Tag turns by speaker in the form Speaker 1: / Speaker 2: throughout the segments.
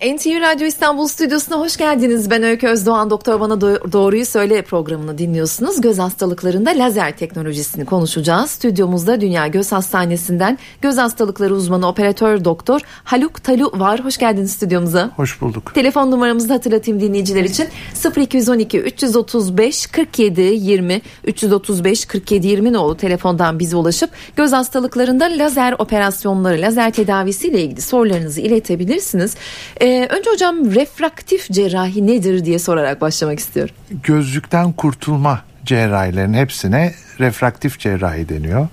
Speaker 1: NTV Radyo İstanbul Stüdyosu'na hoş geldiniz. Ben Öykü Özdoğan. Doktor Bana Doğruyu Söyle programını dinliyorsunuz. Göz hastalıklarında lazer teknolojisini konuşacağız. Stüdyomuzda Dünya Göz Hastanesi'nden göz hastalıkları uzmanı operatör doktor Haluk Talu var. Hoş geldiniz stüdyomuza.
Speaker 2: Hoş bulduk.
Speaker 1: Telefon numaramızı da hatırlatayım dinleyiciler için. 0212 335 47 20 335 47 20 nolu telefondan bize ulaşıp göz hastalıklarında lazer operasyonları, lazer tedavisiyle ilgili sorularınızı iletebilirsiniz. Ee, önce hocam refraktif cerrahi nedir diye sorarak başlamak istiyorum.
Speaker 2: Gözlükten kurtulma cerrahilerin hepsine refraktif cerrahi deniyor.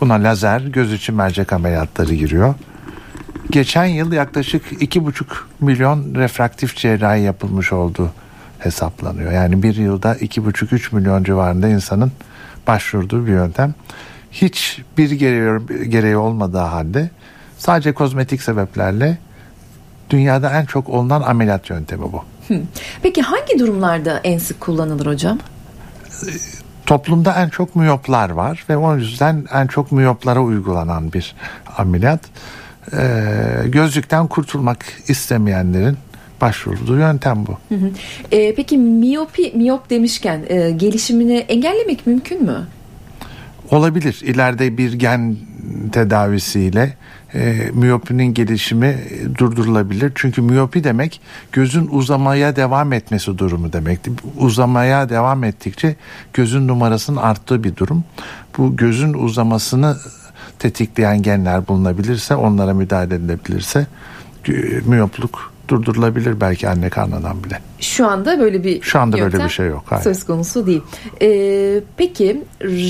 Speaker 2: Buna lazer, göz içi mercek ameliyatları giriyor. Geçen yıl yaklaşık 2,5 milyon refraktif cerrahi yapılmış olduğu hesaplanıyor. Yani bir yılda 2,5-3 milyon civarında insanın başvurduğu bir yöntem. Hiç bir gereği, gereği olmadığı halde sadece kozmetik sebeplerle dünyada en çok olunan ameliyat yöntemi bu.
Speaker 1: Peki hangi durumlarda en sık kullanılır hocam?
Speaker 2: Toplumda en çok miyoplar var ve o yüzden en çok miyoplara uygulanan bir ameliyat. Ee, gözlükten kurtulmak istemeyenlerin başvurduğu yöntem bu.
Speaker 1: Hı hı. Ee, peki miyopi miyop demişken e, gelişimini engellemek mümkün mü?
Speaker 2: Olabilir. İleride bir gen tedavisiyle e, miyopinin gelişimi durdurulabilir. Çünkü miyopi demek gözün uzamaya devam etmesi durumu demekti. Uzamaya devam ettikçe gözün numarasının arttığı bir durum. Bu gözün uzamasını tetikleyen genler bulunabilirse, onlara müdahale edilebilirse miyopluk durdurulabilir belki anne karnından bile.
Speaker 1: Şu anda böyle bir
Speaker 2: şu anda böyle bir şey yok.
Speaker 1: Hayır. Söz konusu değil. Ee, peki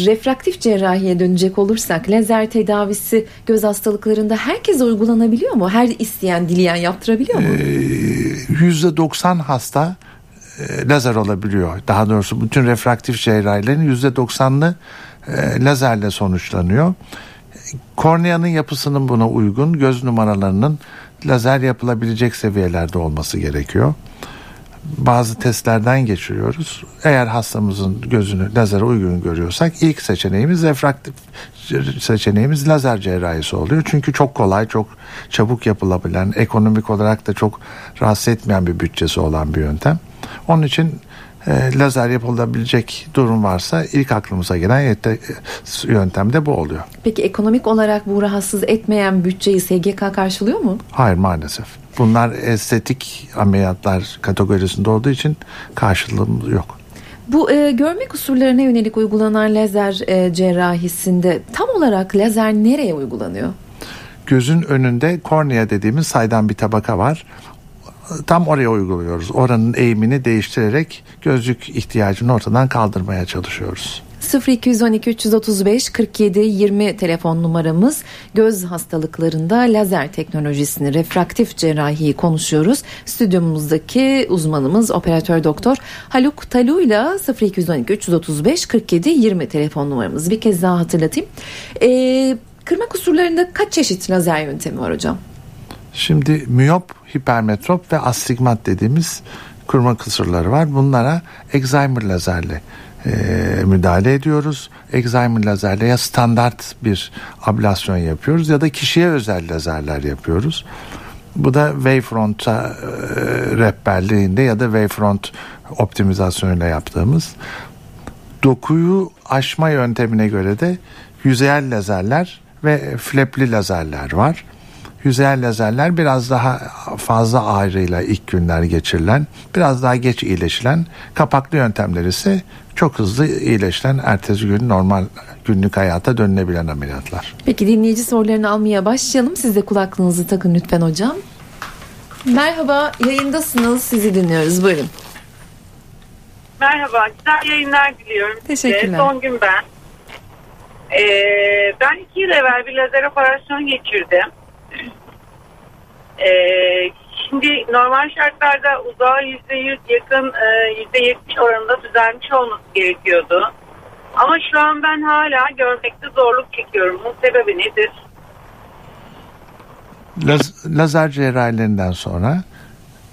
Speaker 1: refraktif cerrahiye dönecek olursak lazer tedavisi göz hastalıklarında herkes uygulanabiliyor mu? Her isteyen, dileyen yaptırabiliyor mu?
Speaker 2: Ee, 90 hasta e, lazer olabiliyor. Daha doğrusu bütün refraktif cerrahilerin yüzde 90'lı e, lazerle sonuçlanıyor. Korneanın yapısının buna uygun, göz numaralarının lazer yapılabilecek seviyelerde olması gerekiyor. Bazı testlerden geçiriyoruz. Eğer hastamızın gözünü lazere uygun görüyorsak ilk seçeneğimiz refraktif seçeneğimiz lazer cerrahisi oluyor. Çünkü çok kolay, çok çabuk yapılabilen, ekonomik olarak da çok rahatsız etmeyen bir bütçesi olan bir yöntem. Onun için e, lazer yapılabilecek durum varsa ilk aklımıza gelen yöntem de bu oluyor.
Speaker 1: Peki ekonomik olarak bu rahatsız etmeyen bütçeyi SGK karşılıyor mu?
Speaker 2: Hayır maalesef. Bunlar estetik ameliyatlar kategorisinde olduğu için karşılığımız yok.
Speaker 1: Bu e, görme kusurlarına yönelik uygulanan lazer e, cerrahisinde tam olarak lazer nereye uygulanıyor?
Speaker 2: Gözün önünde kornea dediğimiz saydam bir tabaka var tam oraya uyguluyoruz. Oranın eğimini değiştirerek gözlük ihtiyacını ortadan kaldırmaya çalışıyoruz.
Speaker 1: 0212 335 47 20 telefon numaramız göz hastalıklarında lazer teknolojisini refraktif cerrahiyi konuşuyoruz. Stüdyomuzdaki uzmanımız operatör doktor Haluk Talu ile 0212 335 47 20 telefon numaramız bir kez daha hatırlatayım. Ee, kırma kusurlarında kaç çeşit lazer yöntemi var hocam?
Speaker 2: Şimdi miyop, hipermetrop ve astigmat dediğimiz kurma kusurları var. Bunlara Excimer lazerle e, müdahale ediyoruz. Excimer lazerle ya standart bir ablasyon yapıyoruz ya da kişiye özel lazerler yapıyoruz. Bu da Wavefront e, rehberliğinde ya da Wavefront optimizasyonuyla yaptığımız dokuyu aşma yöntemine göre de yüzeyel lazerler ve flepli lazerler var. Yüzeyel lazerler biraz daha fazla ağrıyla ilk günler geçirilen, biraz daha geç iyileşilen, kapaklı yöntemler ise çok hızlı iyileşilen, ertesi gün normal günlük hayata dönülebilen ameliyatlar.
Speaker 1: Peki dinleyici sorularını almaya başlayalım. Siz de kulaklığınızı takın lütfen hocam. Merhaba, yayındasınız. Sizi dinliyoruz. Buyurun.
Speaker 3: Merhaba, güzel yayınlar diliyorum.
Speaker 1: Teşekkürler.
Speaker 3: Son gün ben. Ee, ben iki yıl evvel bir lazer operasyon geçirdim. Ee, şimdi normal şartlarda uzağa yüzde yüz yakın e, yüzde yetmiş oranında düzelmiş olması gerekiyordu. Ama şu an ben hala görmekte zorluk çekiyorum. Bunun sebebi nedir?
Speaker 2: Laz, lazer cerrahilerinden sonra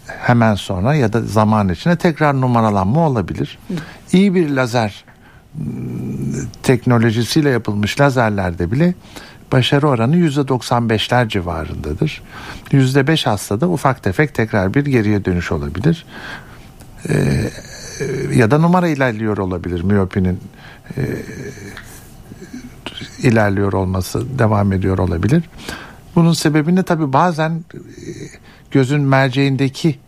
Speaker 2: hemen sonra ya da zaman içinde tekrar numaralanma olabilir. İyi bir lazer teknolojisiyle yapılmış lazerlerde bile başarı oranı %95'ler civarındadır. %5 hastada ufak tefek tekrar bir geriye dönüş olabilir. Ee, ya da numara ilerliyor olabilir miyopinin e, ilerliyor olması devam ediyor olabilir. Bunun sebebini tabi bazen e, gözün merceğindeki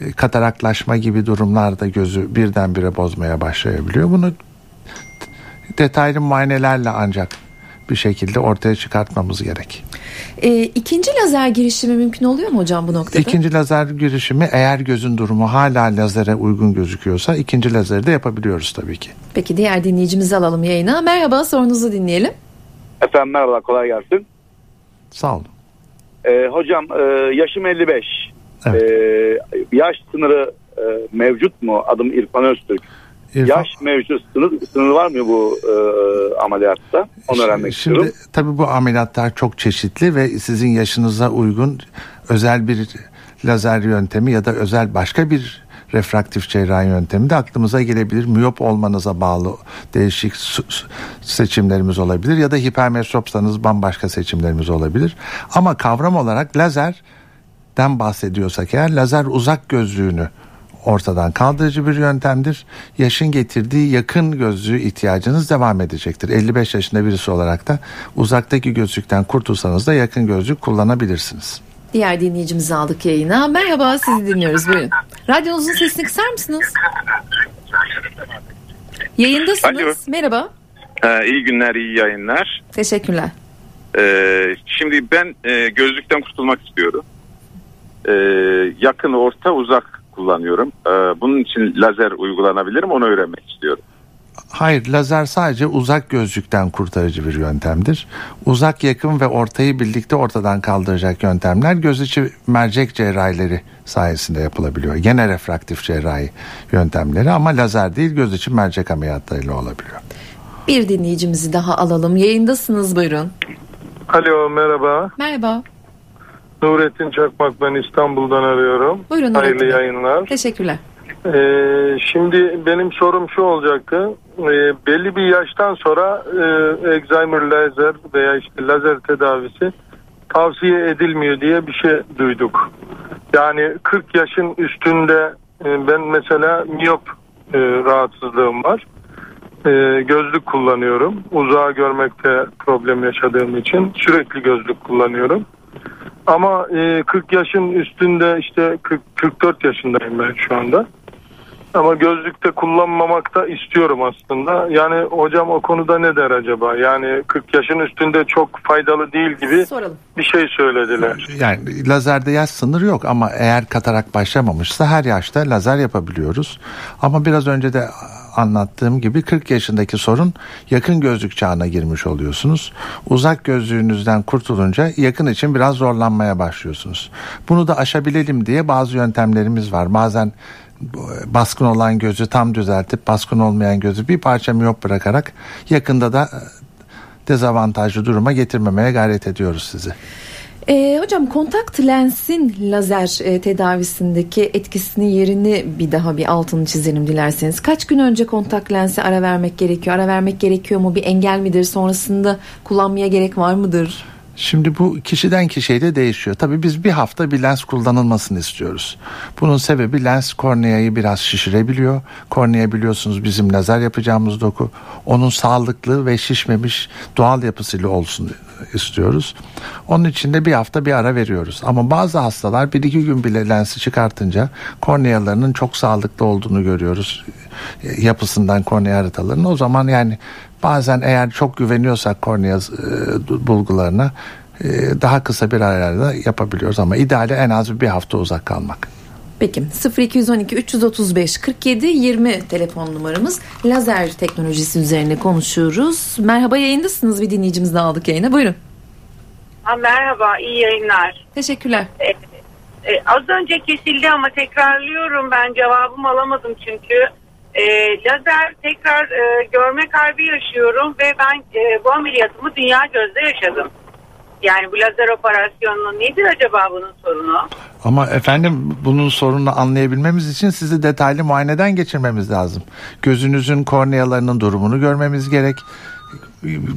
Speaker 2: e, kataraklaşma gibi durumlarda gözü birdenbire bozmaya başlayabiliyor. Bunu detaylı muayenelerle ancak bir şekilde ortaya çıkartmamız gerek.
Speaker 1: E, ikinci lazer girişimi mümkün oluyor mu hocam bu noktada?
Speaker 2: İkinci lazer girişimi eğer gözün durumu hala lazere uygun gözüküyorsa ikinci lazeri de yapabiliyoruz tabii ki.
Speaker 1: Peki diğer dinleyicimizi alalım yayına. Merhaba sorunuzu dinleyelim.
Speaker 4: Efendim merhaba kolay gelsin.
Speaker 2: Sağ olun.
Speaker 4: Ee, hocam e, yaşım 55.
Speaker 2: Evet.
Speaker 4: Ee, yaş sınırı e, mevcut mu? Adım İrfan Öztürk.
Speaker 2: İrfan-
Speaker 4: Yaş mevcut sınır, sınır var mı bu e, ameliyatta? Onu öğrenmek
Speaker 2: Şimdi
Speaker 4: istiyorum.
Speaker 2: tabii bu ameliyatlar çok çeşitli ve sizin yaşınıza uygun özel bir lazer yöntemi ya da özel başka bir refraktif cerrahi yöntemi de aklımıza gelebilir. Miyop olmanıza bağlı değişik seçimlerimiz olabilir ya da hipermetropsanız bambaşka seçimlerimiz olabilir. Ama kavram olarak lazerden bahsediyorsak eğer lazer uzak gözlüğünü ortadan kaldırıcı bir yöntemdir. Yaşın getirdiği yakın gözlüğü ihtiyacınız devam edecektir. 55 yaşında birisi olarak da uzaktaki gözlükten kurtulsanız da yakın gözlük kullanabilirsiniz.
Speaker 1: Diğer dinleyicimizi aldık yayına. Merhaba sizi dinliyoruz buyurun. Radyonuzun sesini kısar mısınız? Yayındasınız.
Speaker 5: Alo.
Speaker 1: Merhaba.
Speaker 5: Ee, iyi günler, iyi yayınlar.
Speaker 1: Teşekkürler.
Speaker 5: Ee, şimdi ben e, gözlükten kurtulmak istiyorum. Ee, yakın, orta, uzak kullanıyorum. Ee, bunun için lazer uygulanabilir mi onu öğrenmek istiyorum.
Speaker 2: Hayır lazer sadece uzak gözlükten kurtarıcı bir yöntemdir. Uzak yakın ve ortayı birlikte ortadan kaldıracak yöntemler göz içi mercek cerrahileri sayesinde yapılabiliyor. Gene refraktif cerrahi yöntemleri ama lazer değil göz içi mercek ameliyatlarıyla olabiliyor.
Speaker 1: Bir dinleyicimizi daha alalım. Yayındasınız buyurun.
Speaker 6: Alo merhaba.
Speaker 1: Merhaba.
Speaker 6: Nurettin Çakmak ben İstanbul'dan arıyorum.
Speaker 1: Buyurun
Speaker 6: Hayırlı
Speaker 1: Nurettin Bey.
Speaker 6: yayınlar.
Speaker 1: Teşekkürler.
Speaker 6: Ee, şimdi benim sorum şu olacaktı. Ee, belli bir yaştan sonra e, Alzheimer lazer veya işte lazer tedavisi tavsiye edilmiyor diye bir şey duyduk. Yani 40 yaşın üstünde e, ben mesela miyop e, rahatsızlığım var. E, gözlük kullanıyorum. Uzağa görmekte problem yaşadığım için sürekli gözlük kullanıyorum. Ama e, 40 yaşın üstünde işte 40, 44 yaşındayım ben şu anda. Ama gözlükte kullanmamakta istiyorum aslında. Yani hocam o konuda ne der acaba? Yani 40 yaşın üstünde çok faydalı değil gibi
Speaker 1: Soralım.
Speaker 6: bir şey söylediler.
Speaker 2: Yani lazerde yaş sınırı yok ama eğer katarak başlamamışsa her yaşta lazer yapabiliyoruz. Ama biraz önce de anlattığım gibi 40 yaşındaki sorun yakın gözlük çağına girmiş oluyorsunuz. Uzak gözlüğünüzden kurtulunca yakın için biraz zorlanmaya başlıyorsunuz. Bunu da aşabilelim diye bazı yöntemlerimiz var. Bazen baskın olan gözü tam düzeltip baskın olmayan gözü bir parça miyop bırakarak yakında da dezavantajlı duruma getirmemeye gayret ediyoruz sizi.
Speaker 1: Ee, hocam kontakt lensin lazer e, tedavisindeki etkisini yerini bir daha bir altını çizelim dilerseniz. Kaç gün önce kontak lense ara vermek gerekiyor? Ara vermek gerekiyor mu? Bir engel midir? Sonrasında kullanmaya gerek var mıdır?
Speaker 2: Şimdi bu kişiden kişiye de değişiyor. Tabii biz bir hafta bir lens kullanılmasını istiyoruz. Bunun sebebi lens korneayı biraz şişirebiliyor. Kornea biliyorsunuz bizim lazer yapacağımız doku. Onun sağlıklı ve şişmemiş doğal yapısıyla olsun istiyoruz. Onun için de bir hafta bir ara veriyoruz. Ama bazı hastalar bir iki gün bile lensi çıkartınca kornealarının çok sağlıklı olduğunu görüyoruz. Yapısından kornea haritalarının. O zaman yani bazen eğer çok güveniyorsak kornea e, bulgularına e, daha kısa bir arayla yapabiliyoruz ama ideali en az bir hafta uzak kalmak.
Speaker 1: Peki 0212 335 47 20 telefon numaramız. Lazer teknolojisi üzerine konuşuyoruz. Merhaba yayındasınız bir dinleyicimiz daha aldık yayına. Buyurun.
Speaker 3: Ha, merhaba, iyi yayınlar.
Speaker 1: Teşekkürler.
Speaker 3: Ee, az önce kesildi ama tekrarlıyorum ben cevabımı alamadım çünkü. E, lazer tekrar e, görme kaybı yaşıyorum ve ben e, bu ameliyatımı dünya gözde yaşadım. Yani bu lazer operasyonunun nedir acaba bunun sorunu?
Speaker 2: Ama efendim bunun sorununu anlayabilmemiz için sizi detaylı muayeneden geçirmemiz lazım. Gözünüzün kornealarının durumunu görmemiz gerek.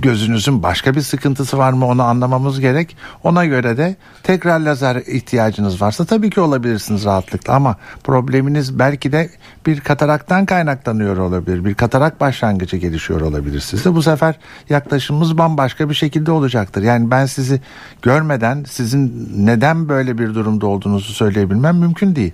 Speaker 2: Gözünüzün başka bir sıkıntısı var mı onu anlamamız gerek. Ona göre de tekrar lazer ihtiyacınız varsa tabii ki olabilirsiniz rahatlıkla ama probleminiz belki de bir kataraktan kaynaklanıyor olabilir. Bir katarak başlangıcı gelişiyor olabilir sizde. Bu sefer yaklaşımımız bambaşka bir şekilde olacaktır. Yani ben sizi görmeden sizin neden böyle bir durumda olduğunuzu söyleyebilmem mümkün değil.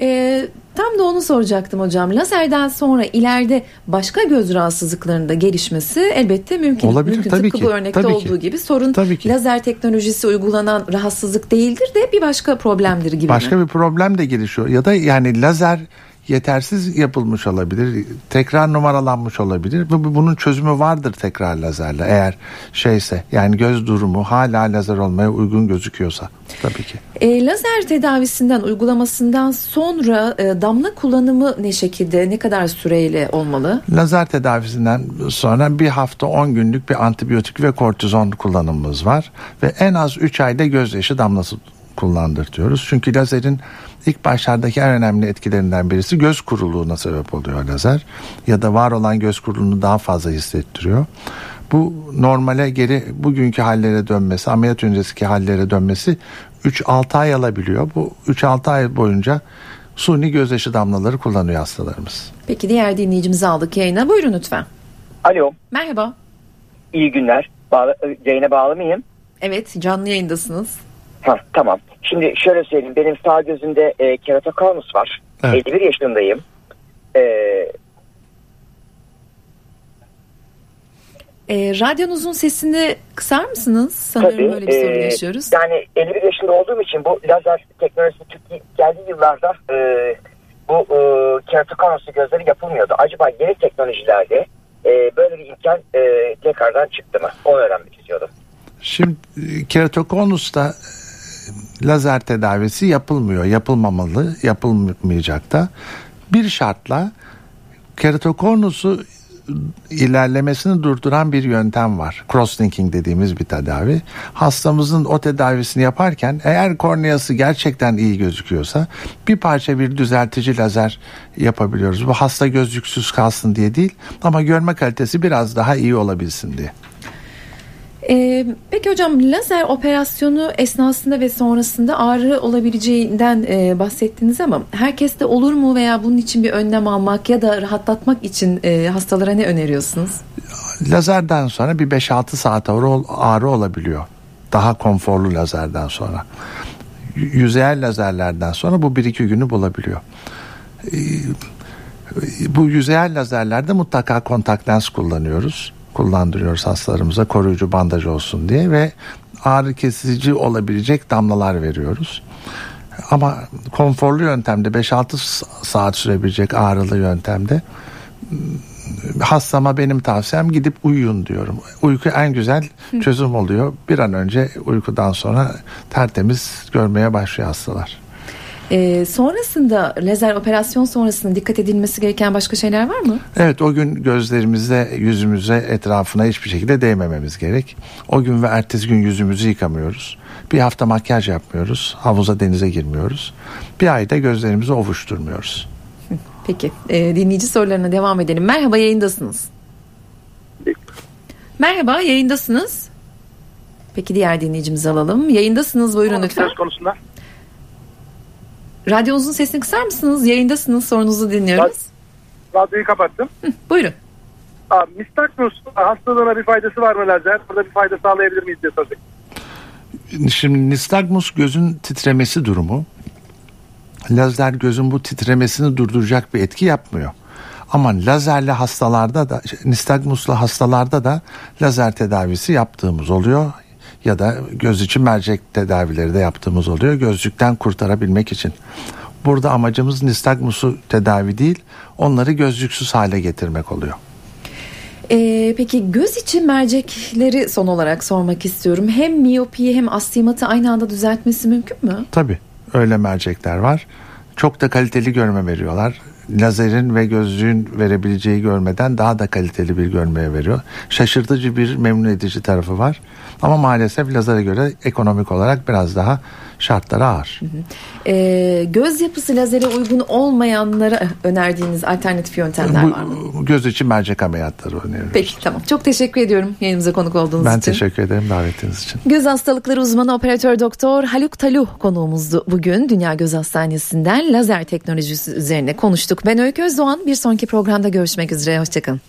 Speaker 1: Ee, tam da onu soracaktım hocam. Lazerden sonra ileride başka göz rahatsızlıklarında gelişmesi elbette mümkün.
Speaker 2: Olabilir
Speaker 1: mümkün.
Speaker 2: tabii
Speaker 1: Tıpkı
Speaker 2: ki.
Speaker 1: bu örnekte
Speaker 2: tabii
Speaker 1: olduğu
Speaker 2: ki.
Speaker 1: gibi sorun
Speaker 2: tabii ki.
Speaker 1: lazer teknolojisi uygulanan rahatsızlık değildir de bir başka problemdir gibi.
Speaker 2: Başka
Speaker 1: mi?
Speaker 2: bir problem de gelişiyor. Ya da yani lazer yetersiz yapılmış olabilir. Tekrar numaralanmış olabilir. Bu bunun çözümü vardır tekrar lazerle. Eğer şeyse yani göz durumu hala lazer olmaya uygun gözüküyorsa tabii ki.
Speaker 1: E, lazer tedavisinden uygulamasından sonra e, damla kullanımı ne şekilde ne kadar süreyle olmalı?
Speaker 2: Lazer tedavisinden sonra bir hafta 10 günlük bir antibiyotik ve kortizon kullanımımız var. Ve en az 3 ayda gözyaşı damlası kullandırtıyoruz. Çünkü lazerin ilk başlardaki en önemli etkilerinden birisi göz kuruluğuna sebep oluyor lazer. Ya da var olan göz kuruluğunu daha fazla hissettiriyor. Bu normale geri bugünkü hallere dönmesi, ameliyat öncesiki hallere dönmesi 3-6 ay alabiliyor. Bu 3-6 ay boyunca suni gözyaşı damlaları kullanıyor hastalarımız.
Speaker 1: Peki diğer dinleyicimizi aldık yayına. Buyurun lütfen.
Speaker 7: Alo,
Speaker 1: Merhaba.
Speaker 7: iyi günler. Bağlı, yayına bağlı mıyım?
Speaker 1: Evet canlı yayındasınız.
Speaker 7: Ha, tamam. Şimdi şöyle söyleyeyim. Benim sağ gözümde e, keratokonus var.
Speaker 2: Evet.
Speaker 7: 51 yaşındayım. E,
Speaker 1: E, radyonuzun sesini kısar mısınız? Sanıyorum
Speaker 7: tabii.
Speaker 1: böyle bir sorun
Speaker 7: e,
Speaker 1: yaşıyoruz.
Speaker 7: Yani 51 yaşında olduğum için bu lazer teknolojisi Türkiye geldiği yıllarda e, bu e, keratokonuslu gözleri yapılmıyordu. Acaba yeni teknolojilerde e, böyle bir imkan e, tekrardan çıktı mı? Onu öğrenmek istiyordum.
Speaker 2: Şimdi e, keratokonusta e, lazer tedavisi yapılmıyor, yapılmamalı, yapılmayacak da. Bir şartla keratokonusu ilerlemesini durduran bir yöntem var. Crosslinking dediğimiz bir tedavi. Hastamızın o tedavisini yaparken eğer korneası gerçekten iyi gözüküyorsa bir parça bir düzeltici lazer yapabiliyoruz. Bu hasta gözlüksüz kalsın diye değil ama görme kalitesi biraz daha iyi olabilsin diye.
Speaker 1: E, peki hocam lazer operasyonu esnasında ve sonrasında ağrı olabileceğinden e, bahsettiniz ama herkeste olur mu veya bunun için bir önlem almak ya da rahatlatmak için e, hastalara ne öneriyorsunuz?
Speaker 2: lazerden sonra bir 5-6 saat ağrı, ağrı olabiliyor. Daha konforlu lazerden sonra. Yüzeyel lazerlerden sonra bu 1-2 günü bulabiliyor. Ee, Bu yüzeyel lazerlerde mutlaka kontak lens kullanıyoruz. Kullandırıyoruz hastalarımıza koruyucu bandaj olsun diye ve ağrı kesici olabilecek damlalar veriyoruz. Ama konforlu yöntemde 5-6 s- saat sürebilecek ağrılı yöntemde hastama benim tavsiyem gidip uyuyun diyorum. Uyku en güzel çözüm oluyor. Bir an önce uykudan sonra tertemiz görmeye başlıyor hastalar.
Speaker 1: E, sonrasında lazer operasyon sonrasında dikkat edilmesi gereken başka şeyler var mı?
Speaker 2: Evet o gün gözlerimize, yüzümüze, etrafına hiçbir şekilde değmememiz gerek. O gün ve ertesi gün yüzümüzü yıkamıyoruz. Bir hafta makyaj yapmıyoruz. Havuza denize girmiyoruz. Bir ayda gözlerimizi ovuşturmuyoruz.
Speaker 1: Peki e, dinleyici sorularına devam edelim. Merhaba yayındasınız. Merhaba yayındasınız. Peki diğer dinleyicimizi alalım. Yayındasınız buyurun lütfen.
Speaker 8: Söz konusunda.
Speaker 1: Radyonuzun sesini kısar mısınız? Yayındasınız sorunuzu dinliyoruz.
Speaker 8: Radyoyu kapattım.
Speaker 1: Buyurun.
Speaker 8: Aa, Mistaknus hastalığına bir faydası var mı lazer? Burada bir fayda sağlayabilir miyiz diye soracak.
Speaker 2: Şimdi nistagmus gözün titremesi durumu. Lazer gözün bu titremesini durduracak bir etki yapmıyor. Ama lazerli hastalarda da nistagmuslu hastalarda da lazer tedavisi yaptığımız oluyor ya da göz için mercek tedavileri de yaptığımız oluyor gözlükten kurtarabilmek için. Burada amacımız nistagmusu tedavi değil, onları gözlüksüz hale getirmek oluyor.
Speaker 1: Ee, peki göz içi mercekleri son olarak sormak istiyorum. Hem miyopiyi hem astigmatı aynı anda düzeltmesi mümkün mü?
Speaker 2: Tabii öyle mercekler var. Çok da kaliteli görme veriyorlar. Lazerin ve gözlüğün verebileceği görmeden daha da kaliteli bir görmeye veriyor. Şaşırtıcı bir memnun edici tarafı var. Ama maalesef lazere göre ekonomik olarak biraz daha şartları ağır.
Speaker 1: Ee, göz yapısı lazere uygun olmayanlara önerdiğiniz alternatif yöntemler var mı?
Speaker 2: Bu göz için mercek ameliyatları öneriyoruz.
Speaker 1: Peki tamam. Çok teşekkür ediyorum yayınımıza konuk olduğunuz
Speaker 2: Ben
Speaker 1: için.
Speaker 2: teşekkür ederim davetiniz için.
Speaker 1: Göz hastalıkları uzmanı operatör doktor Haluk Taluh konuğumuzdu bugün. Dünya Göz Hastanesi'nden lazer teknolojisi üzerine konuştuk. Ben Öykü Özdoğan. Bir sonraki programda görüşmek üzere. Hoşçakalın.